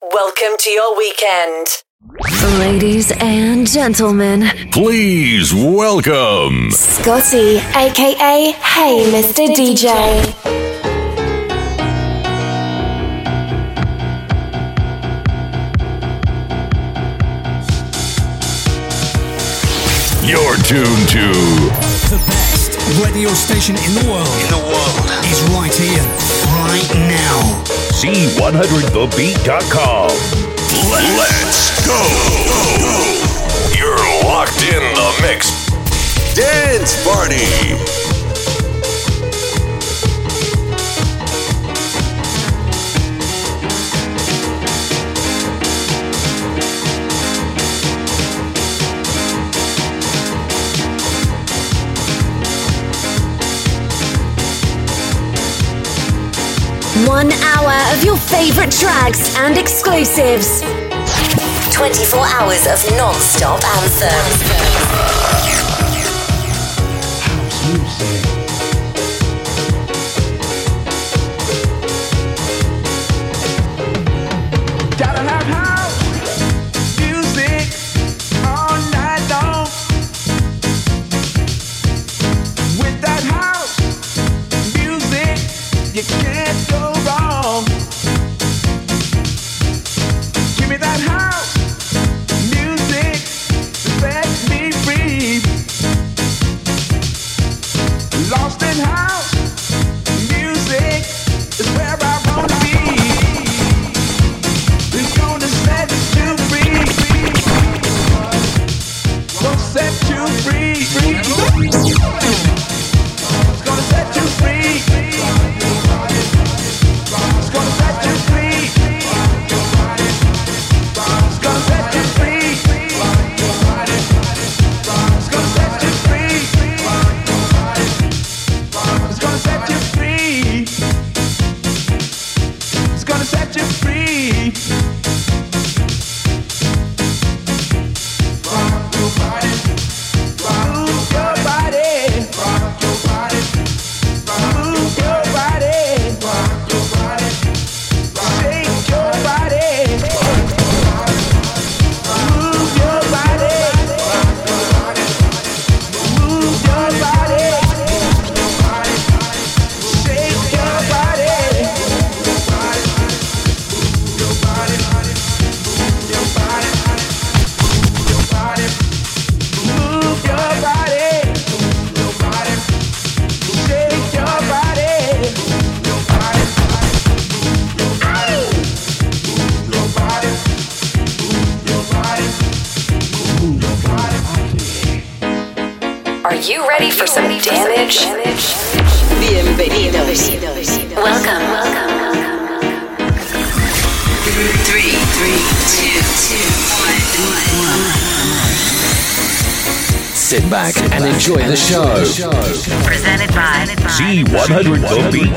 Welcome to your weekend. Ladies and gentlemen, Please welcome Scotty, aka Hey Mr. DJ. You're tuned to The best radio station in the world. In the world. Is right here, right now. C100thebeat.com. Let's go. You're locked in the mix. Dance Party. One hour of your favorite tracks and exclusives. 24 hours of non-stop anthems.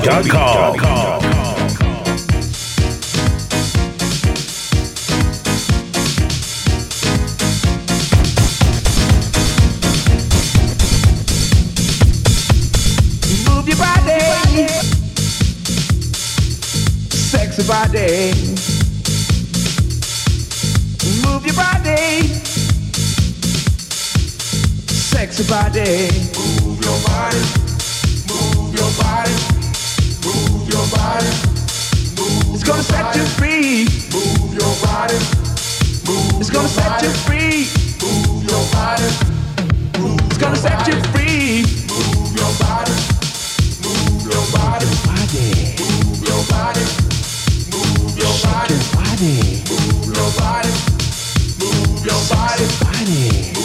C100thebeat.com. Move your body, sexy body. Move your body, sexy body. It's gonna set you free. Move your body, move. It's gonna set you free. Move your body. It's gonna set you free. Move your body. Move your body. Move your body. Move your body. Move your body. Move your body. Move your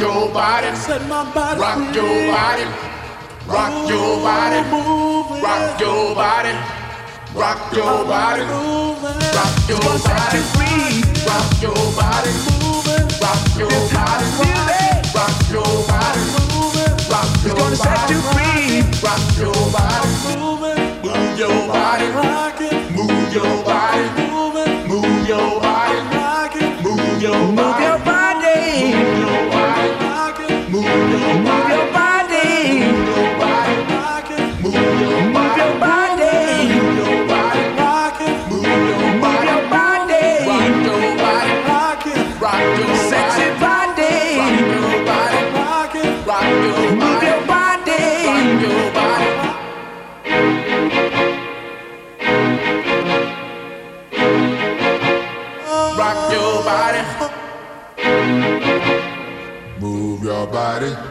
your body, set my body, rock free. your body, rock oh, your body, move rock your body, rock your body, rock your body, free. rock your body, rock your body, rock your body, rock your body, set you free, rock your body, move your body, rock it. move your body, move your body. Ready.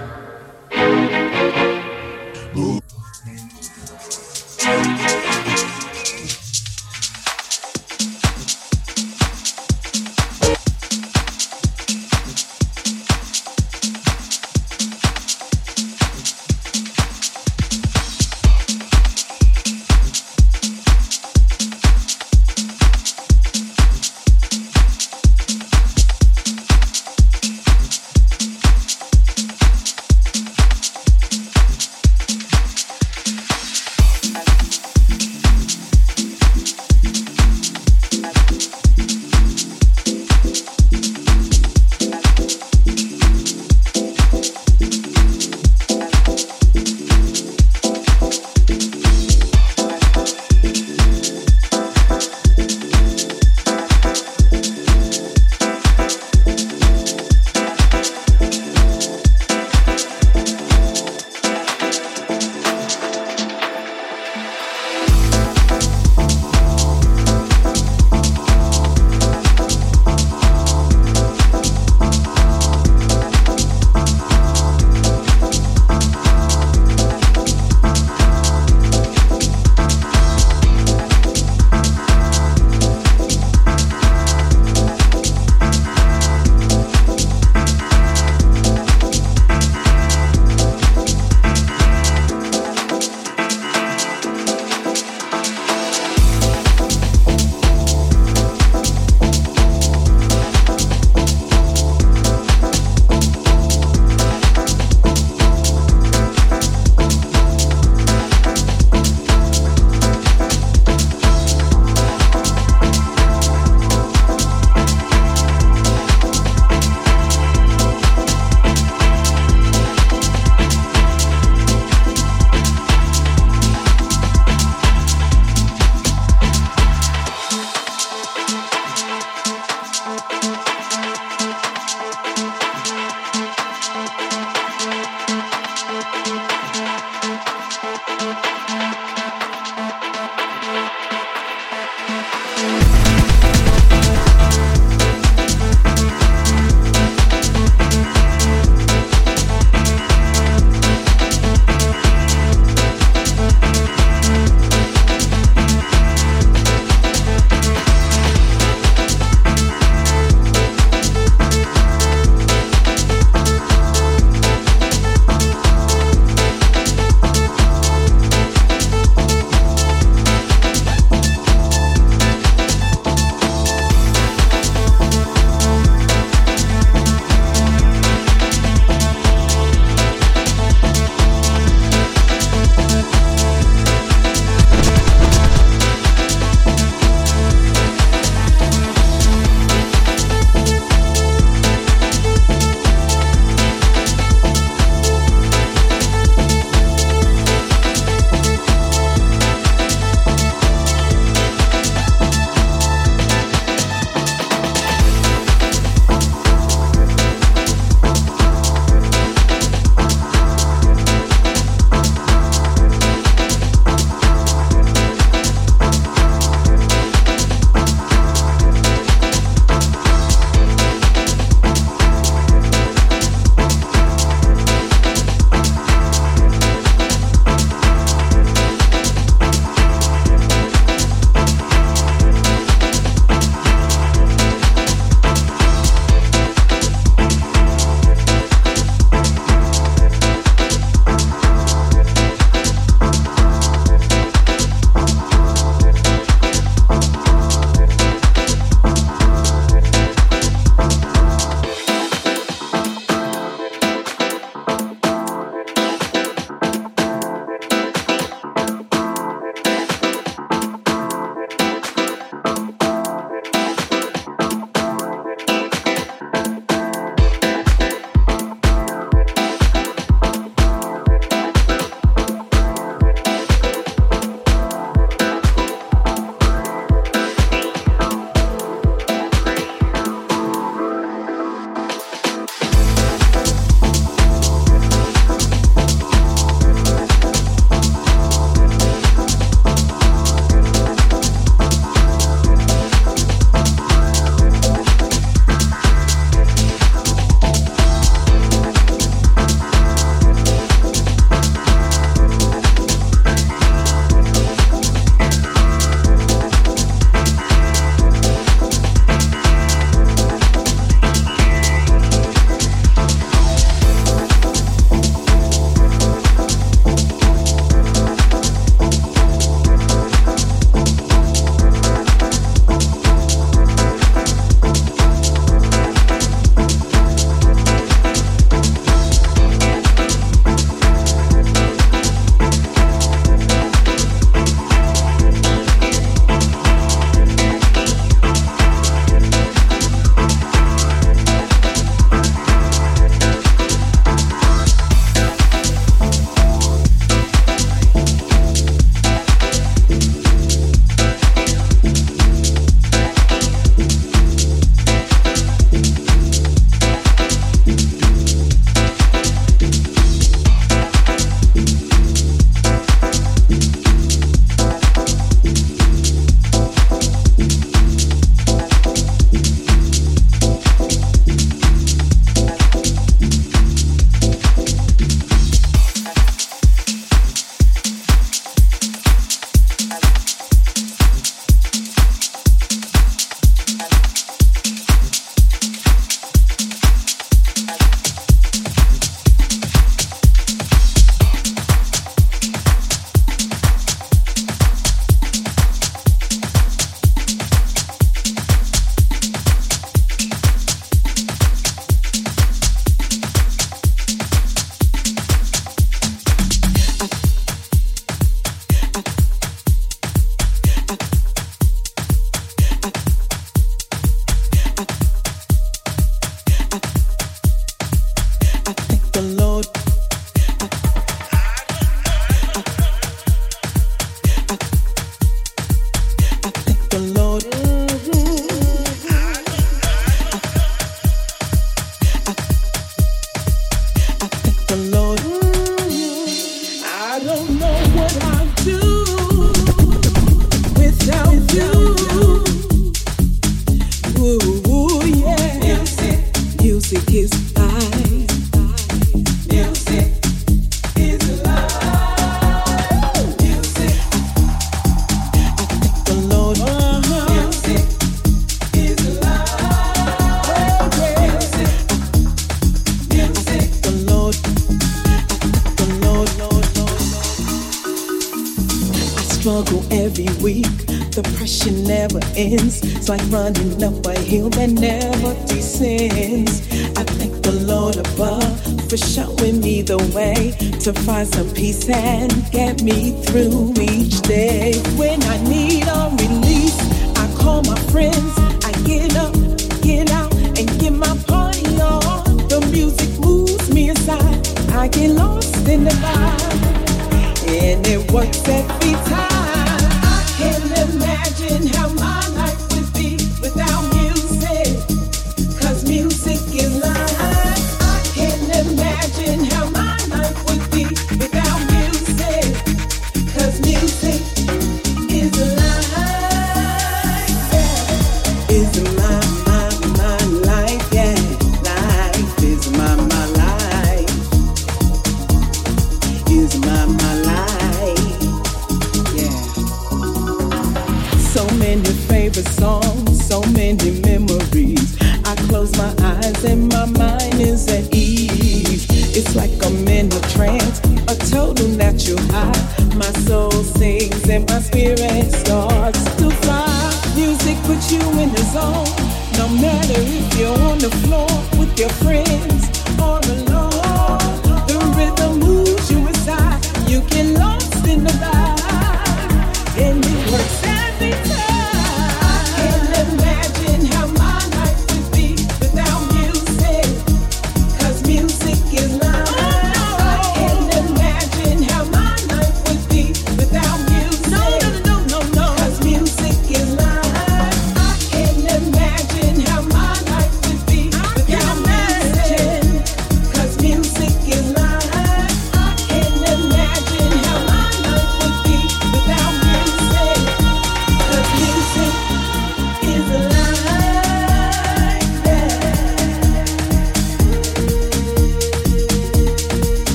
It's like running up a hill that never descends. I thank the Lord above for showing me the way to find some peace and get me through.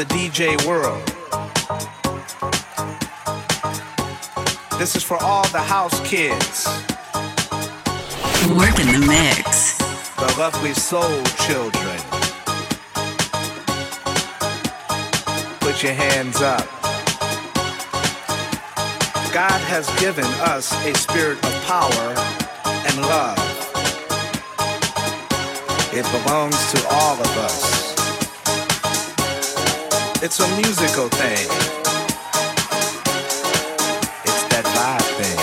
The DJ world. This is for all the house kids. Work in the mix. The lovely soul children. Put your hands up. God has given us a spirit of power and love. It belongs to all of us. It's a musical thing. It's that vibe thing.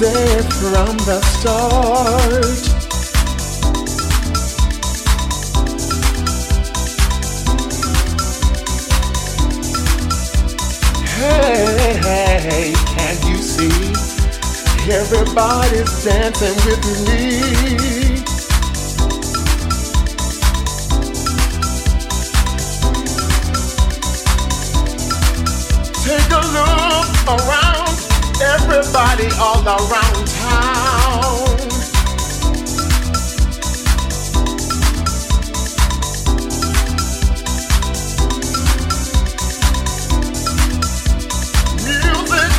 from the start. Hey, hey, can you see? Everybody's dancing with me. Take a look around everybody all around town. Music,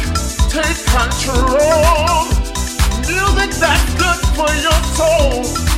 take control. Music that's good for your soul.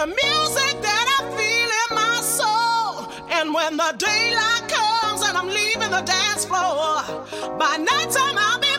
the music that I feel in my soul. And when the daylight comes and I'm leaving the dance floor, by nighttime I'll be.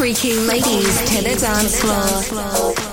Freaky ladies to the dance floor.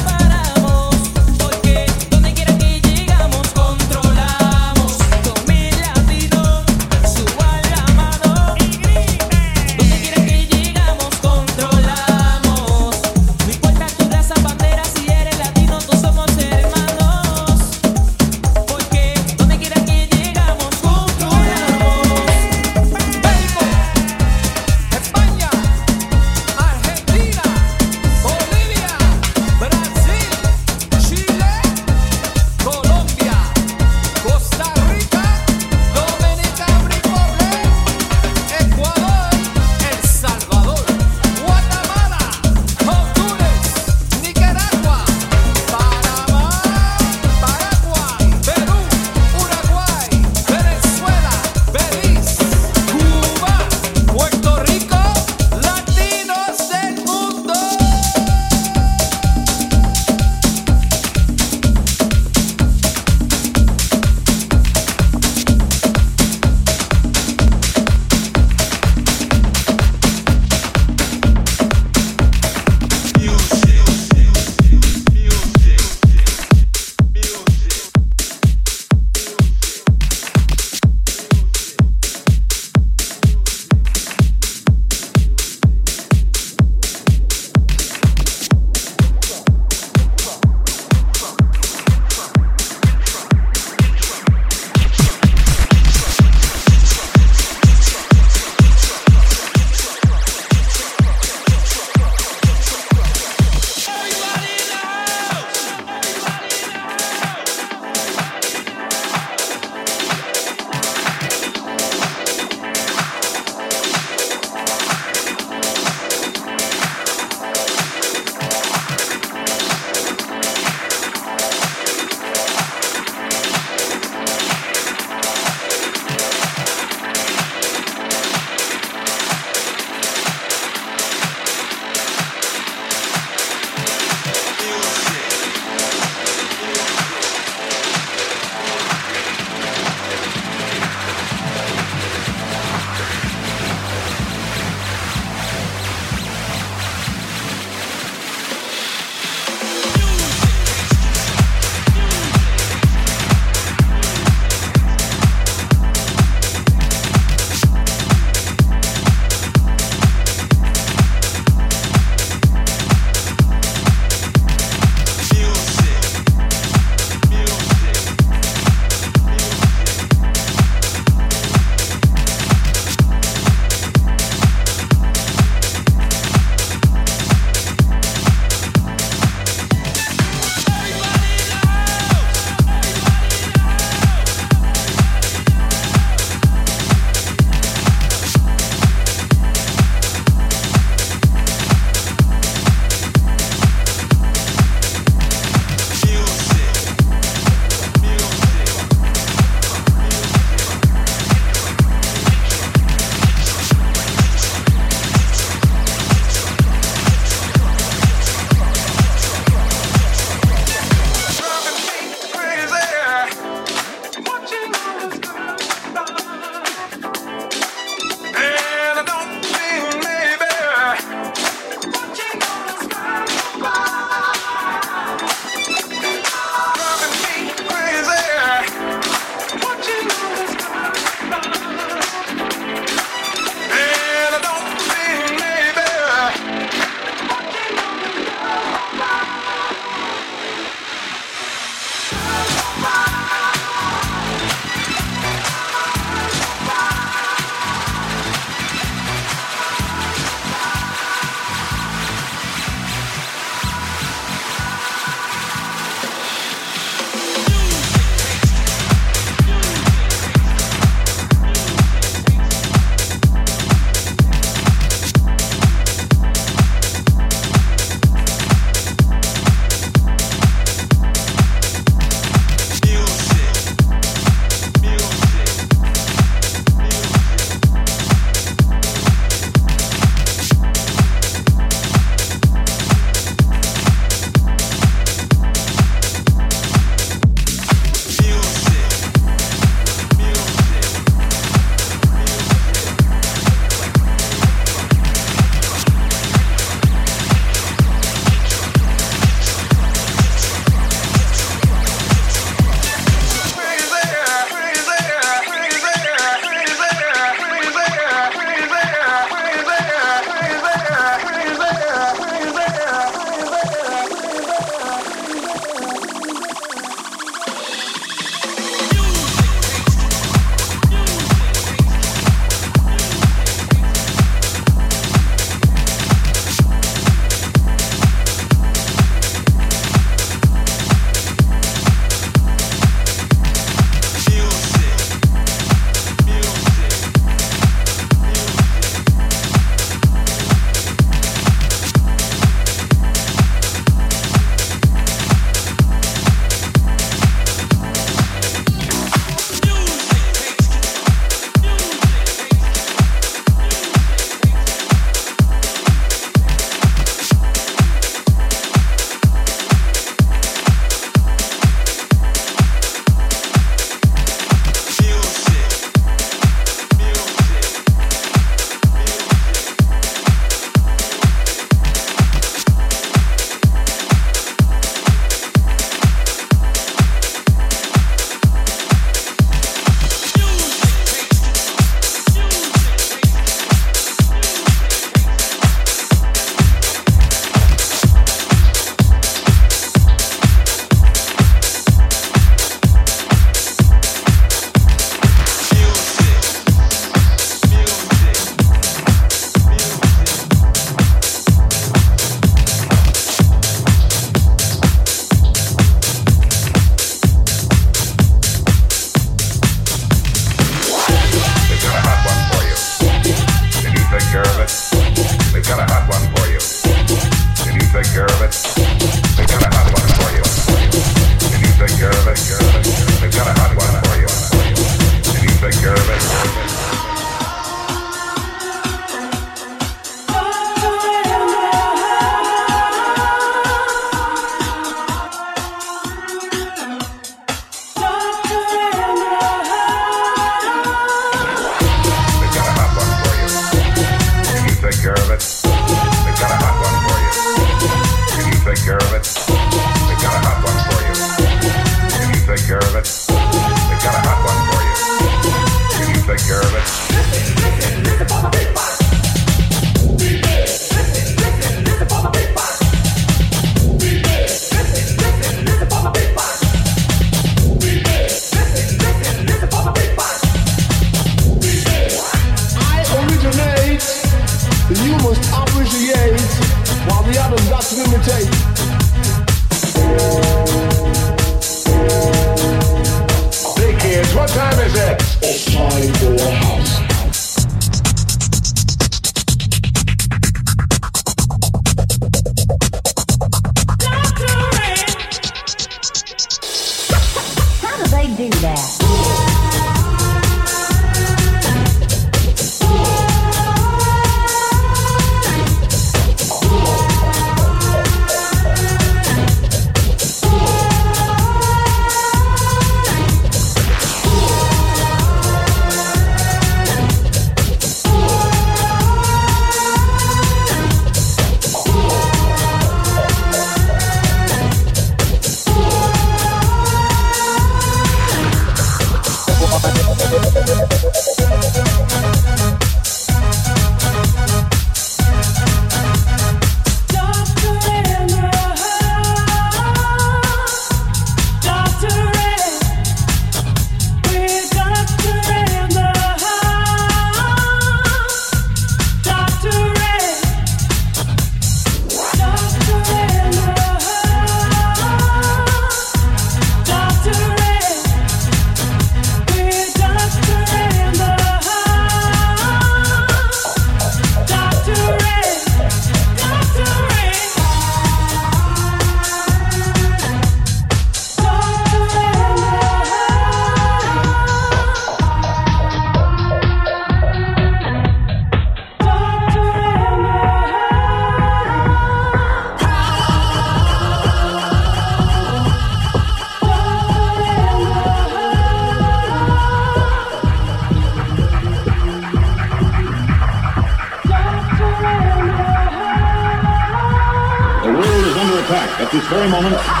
This very moment.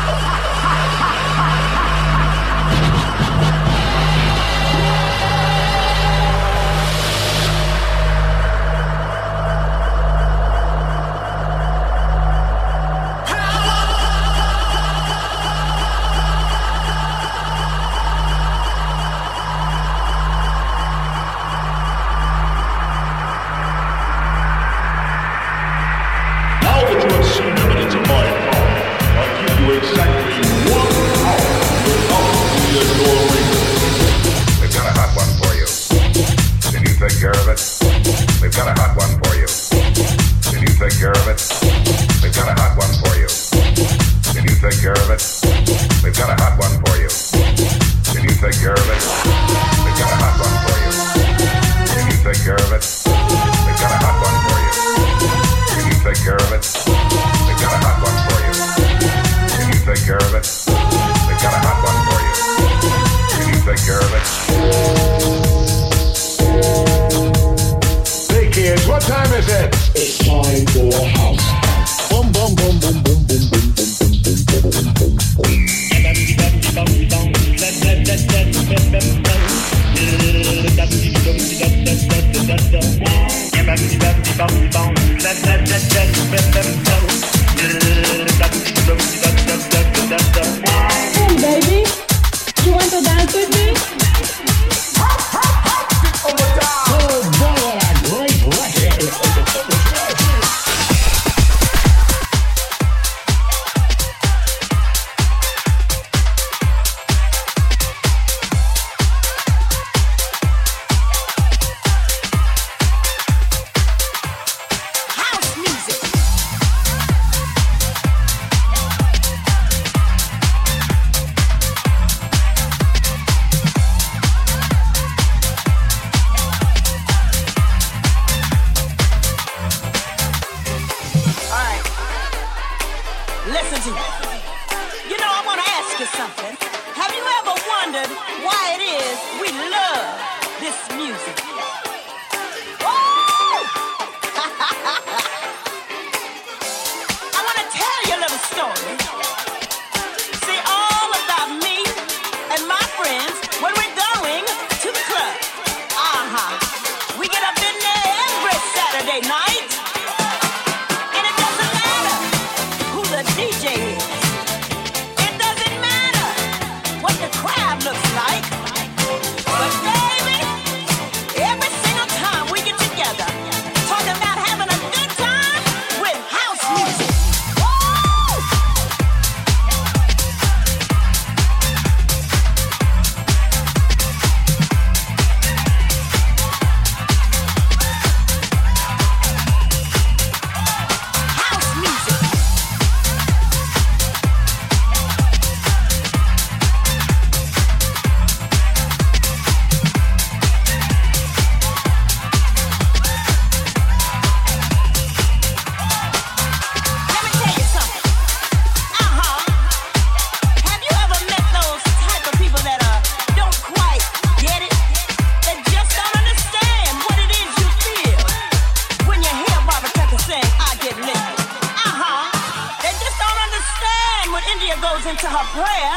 Prayer,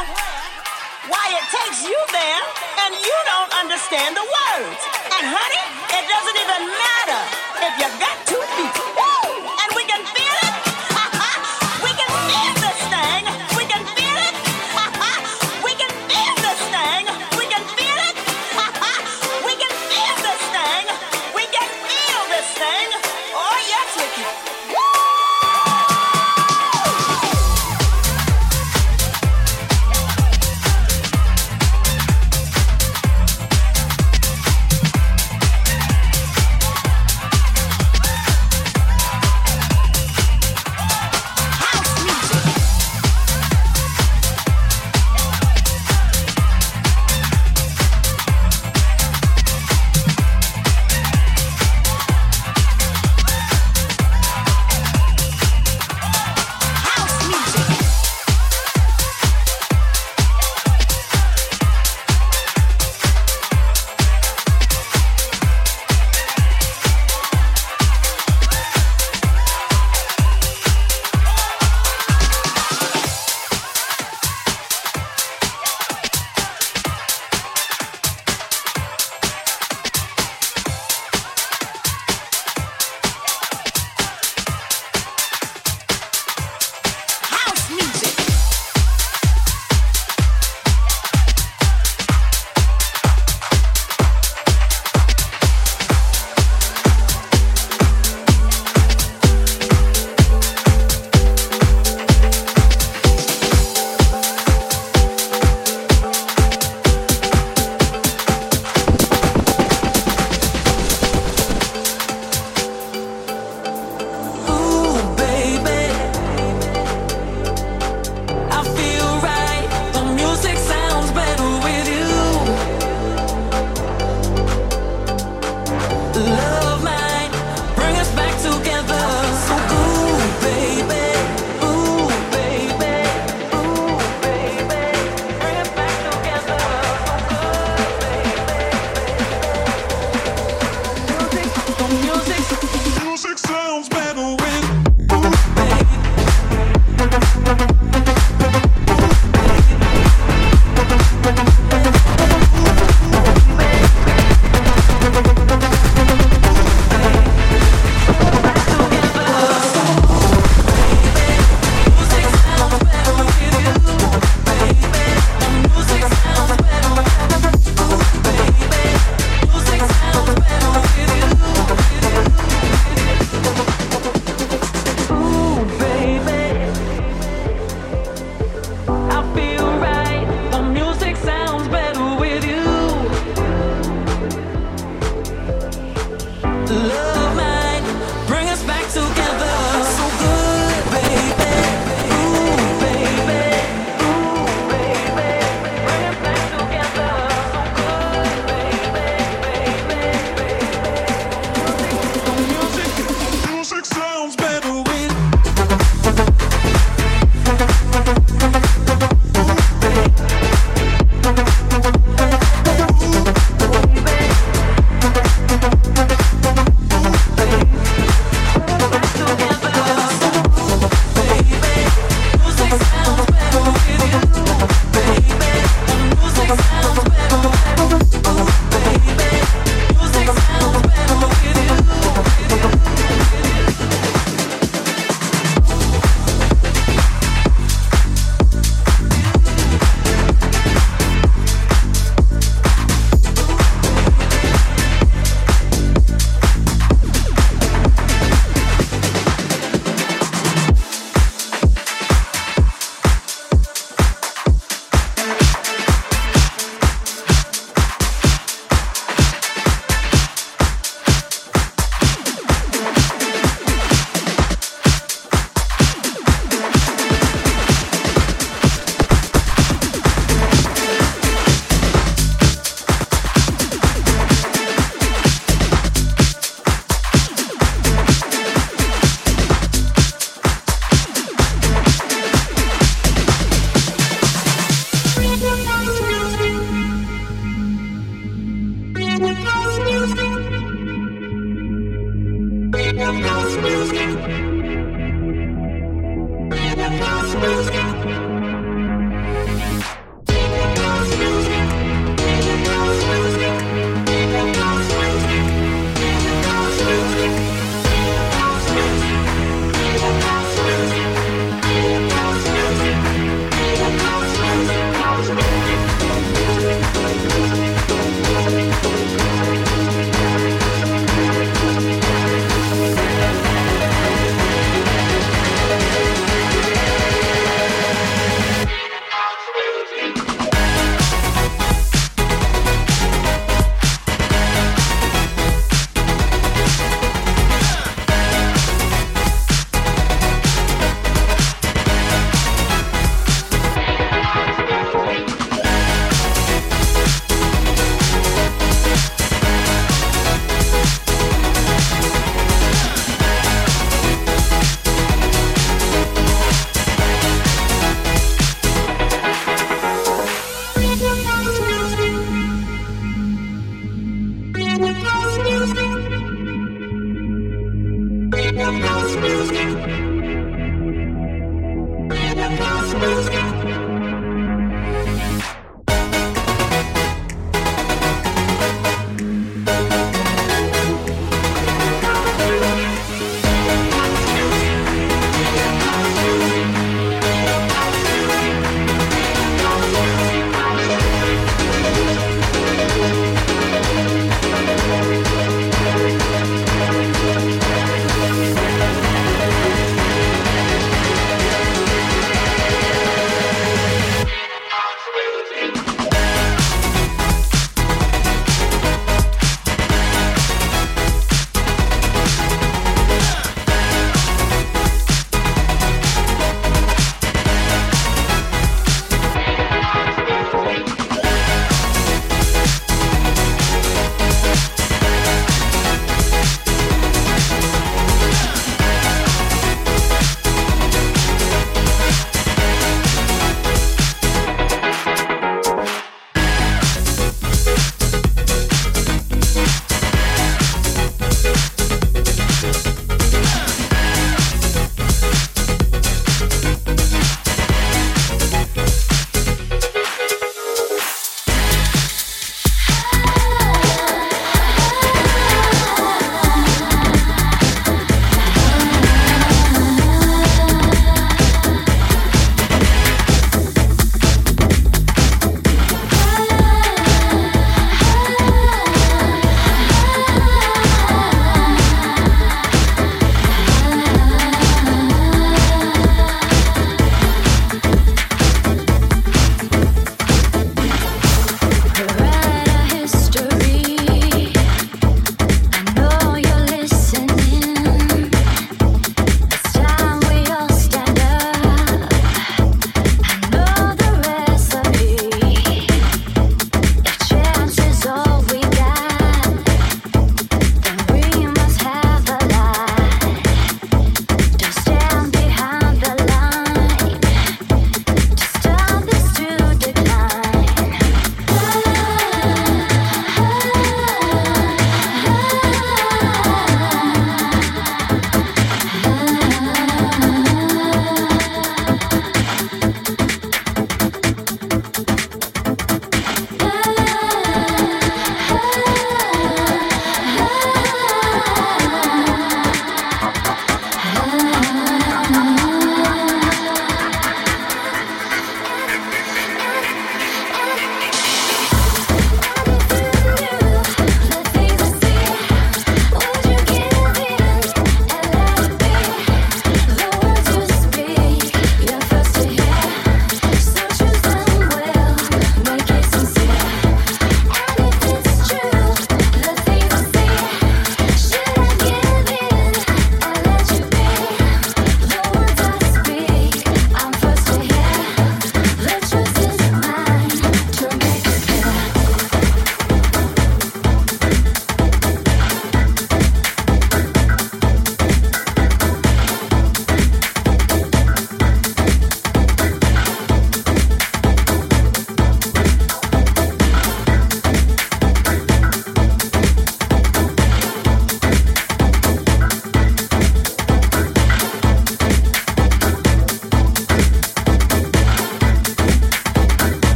why it takes you there and you don't understand the words. And honey, it doesn't even matter if you got two feet.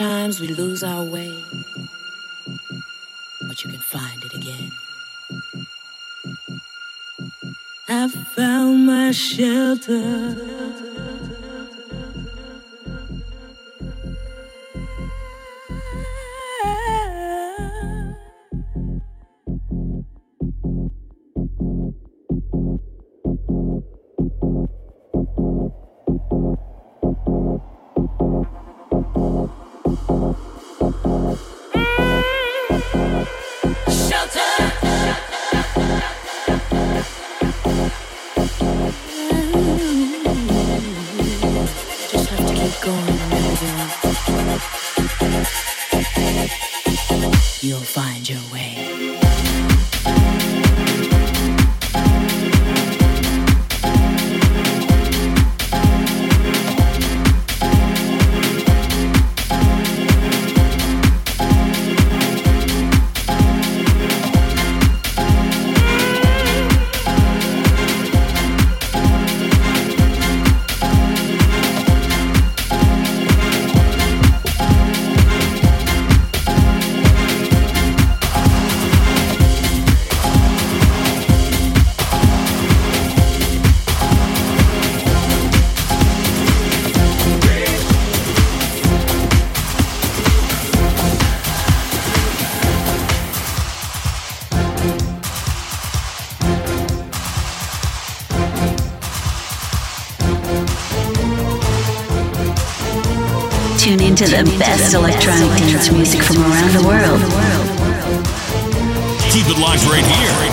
Sometimes we lose our way, but you can find it again. I found my shelter. Going the best electronic dance music from around the world. Keep it locked right here.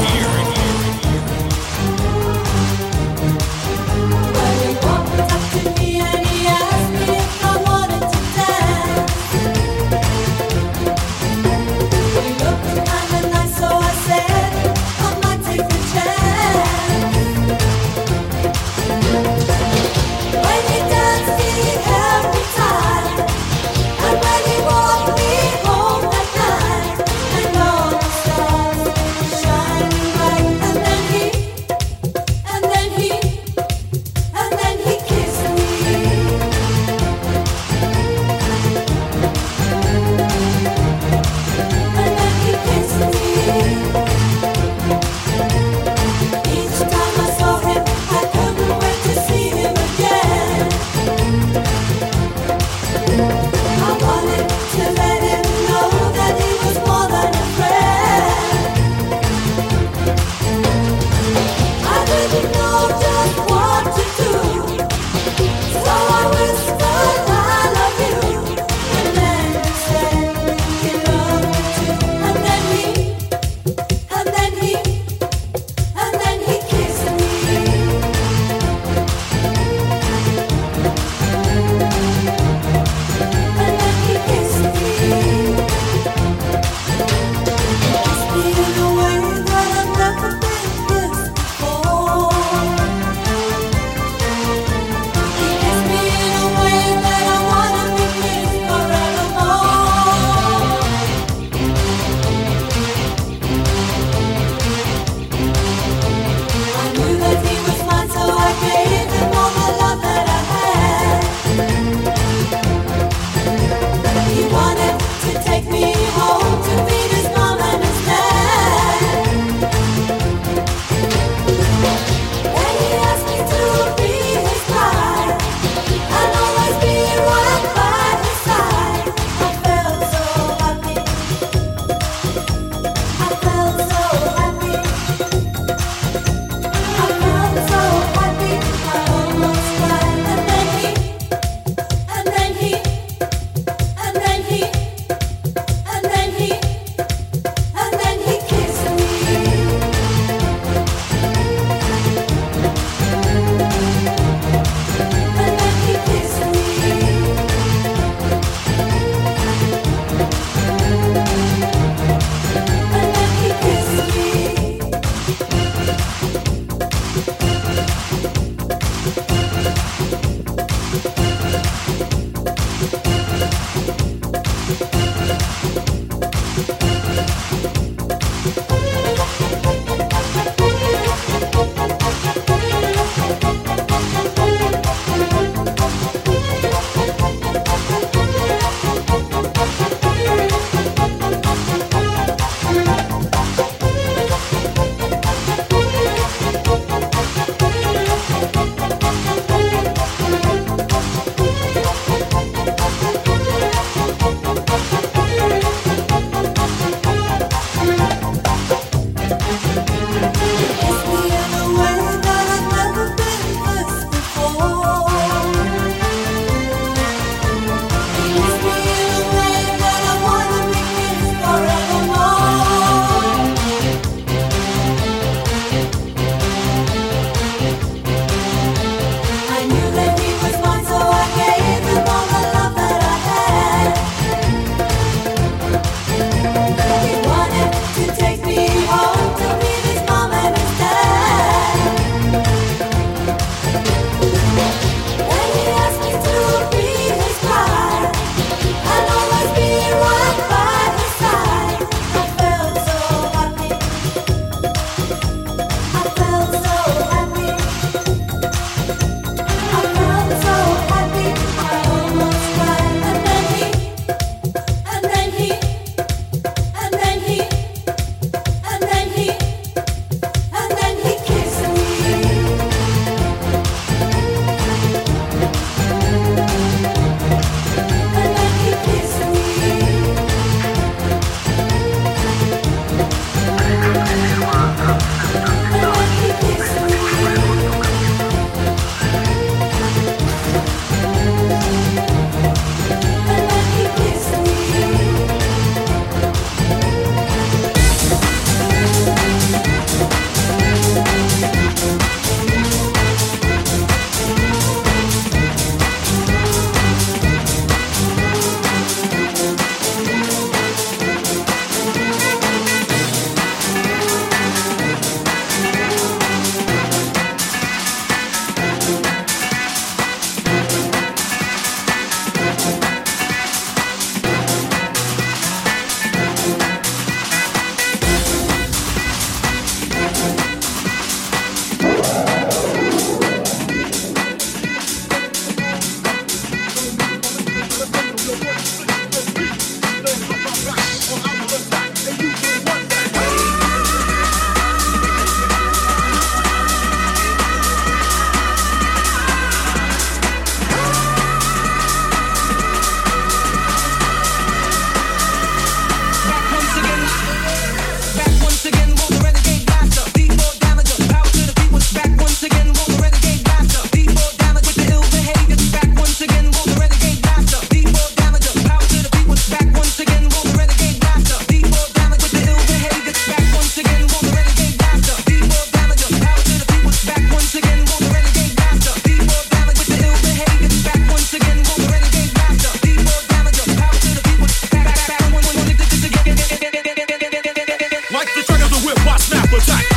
my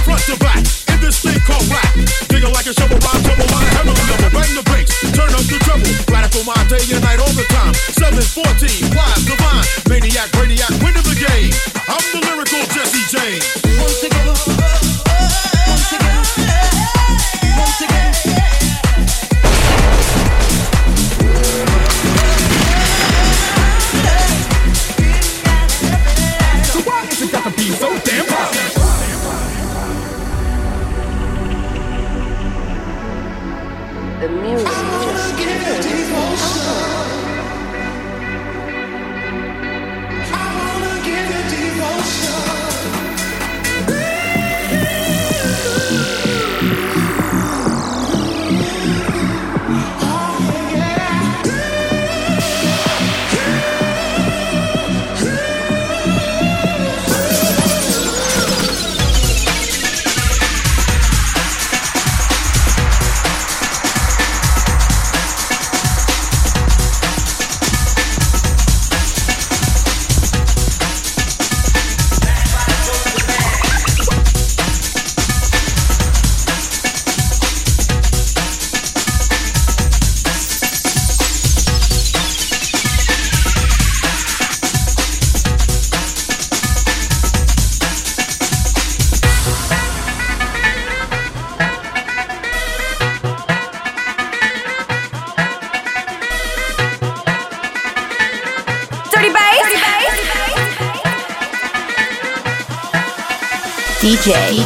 front to back, in this called. Digger like a shovel, double double, bang the turn up the treble. Radical day and night all the time. 714, divine, maniac, of the game. I'm the lyrical Jesse James. Once again, once again, once again.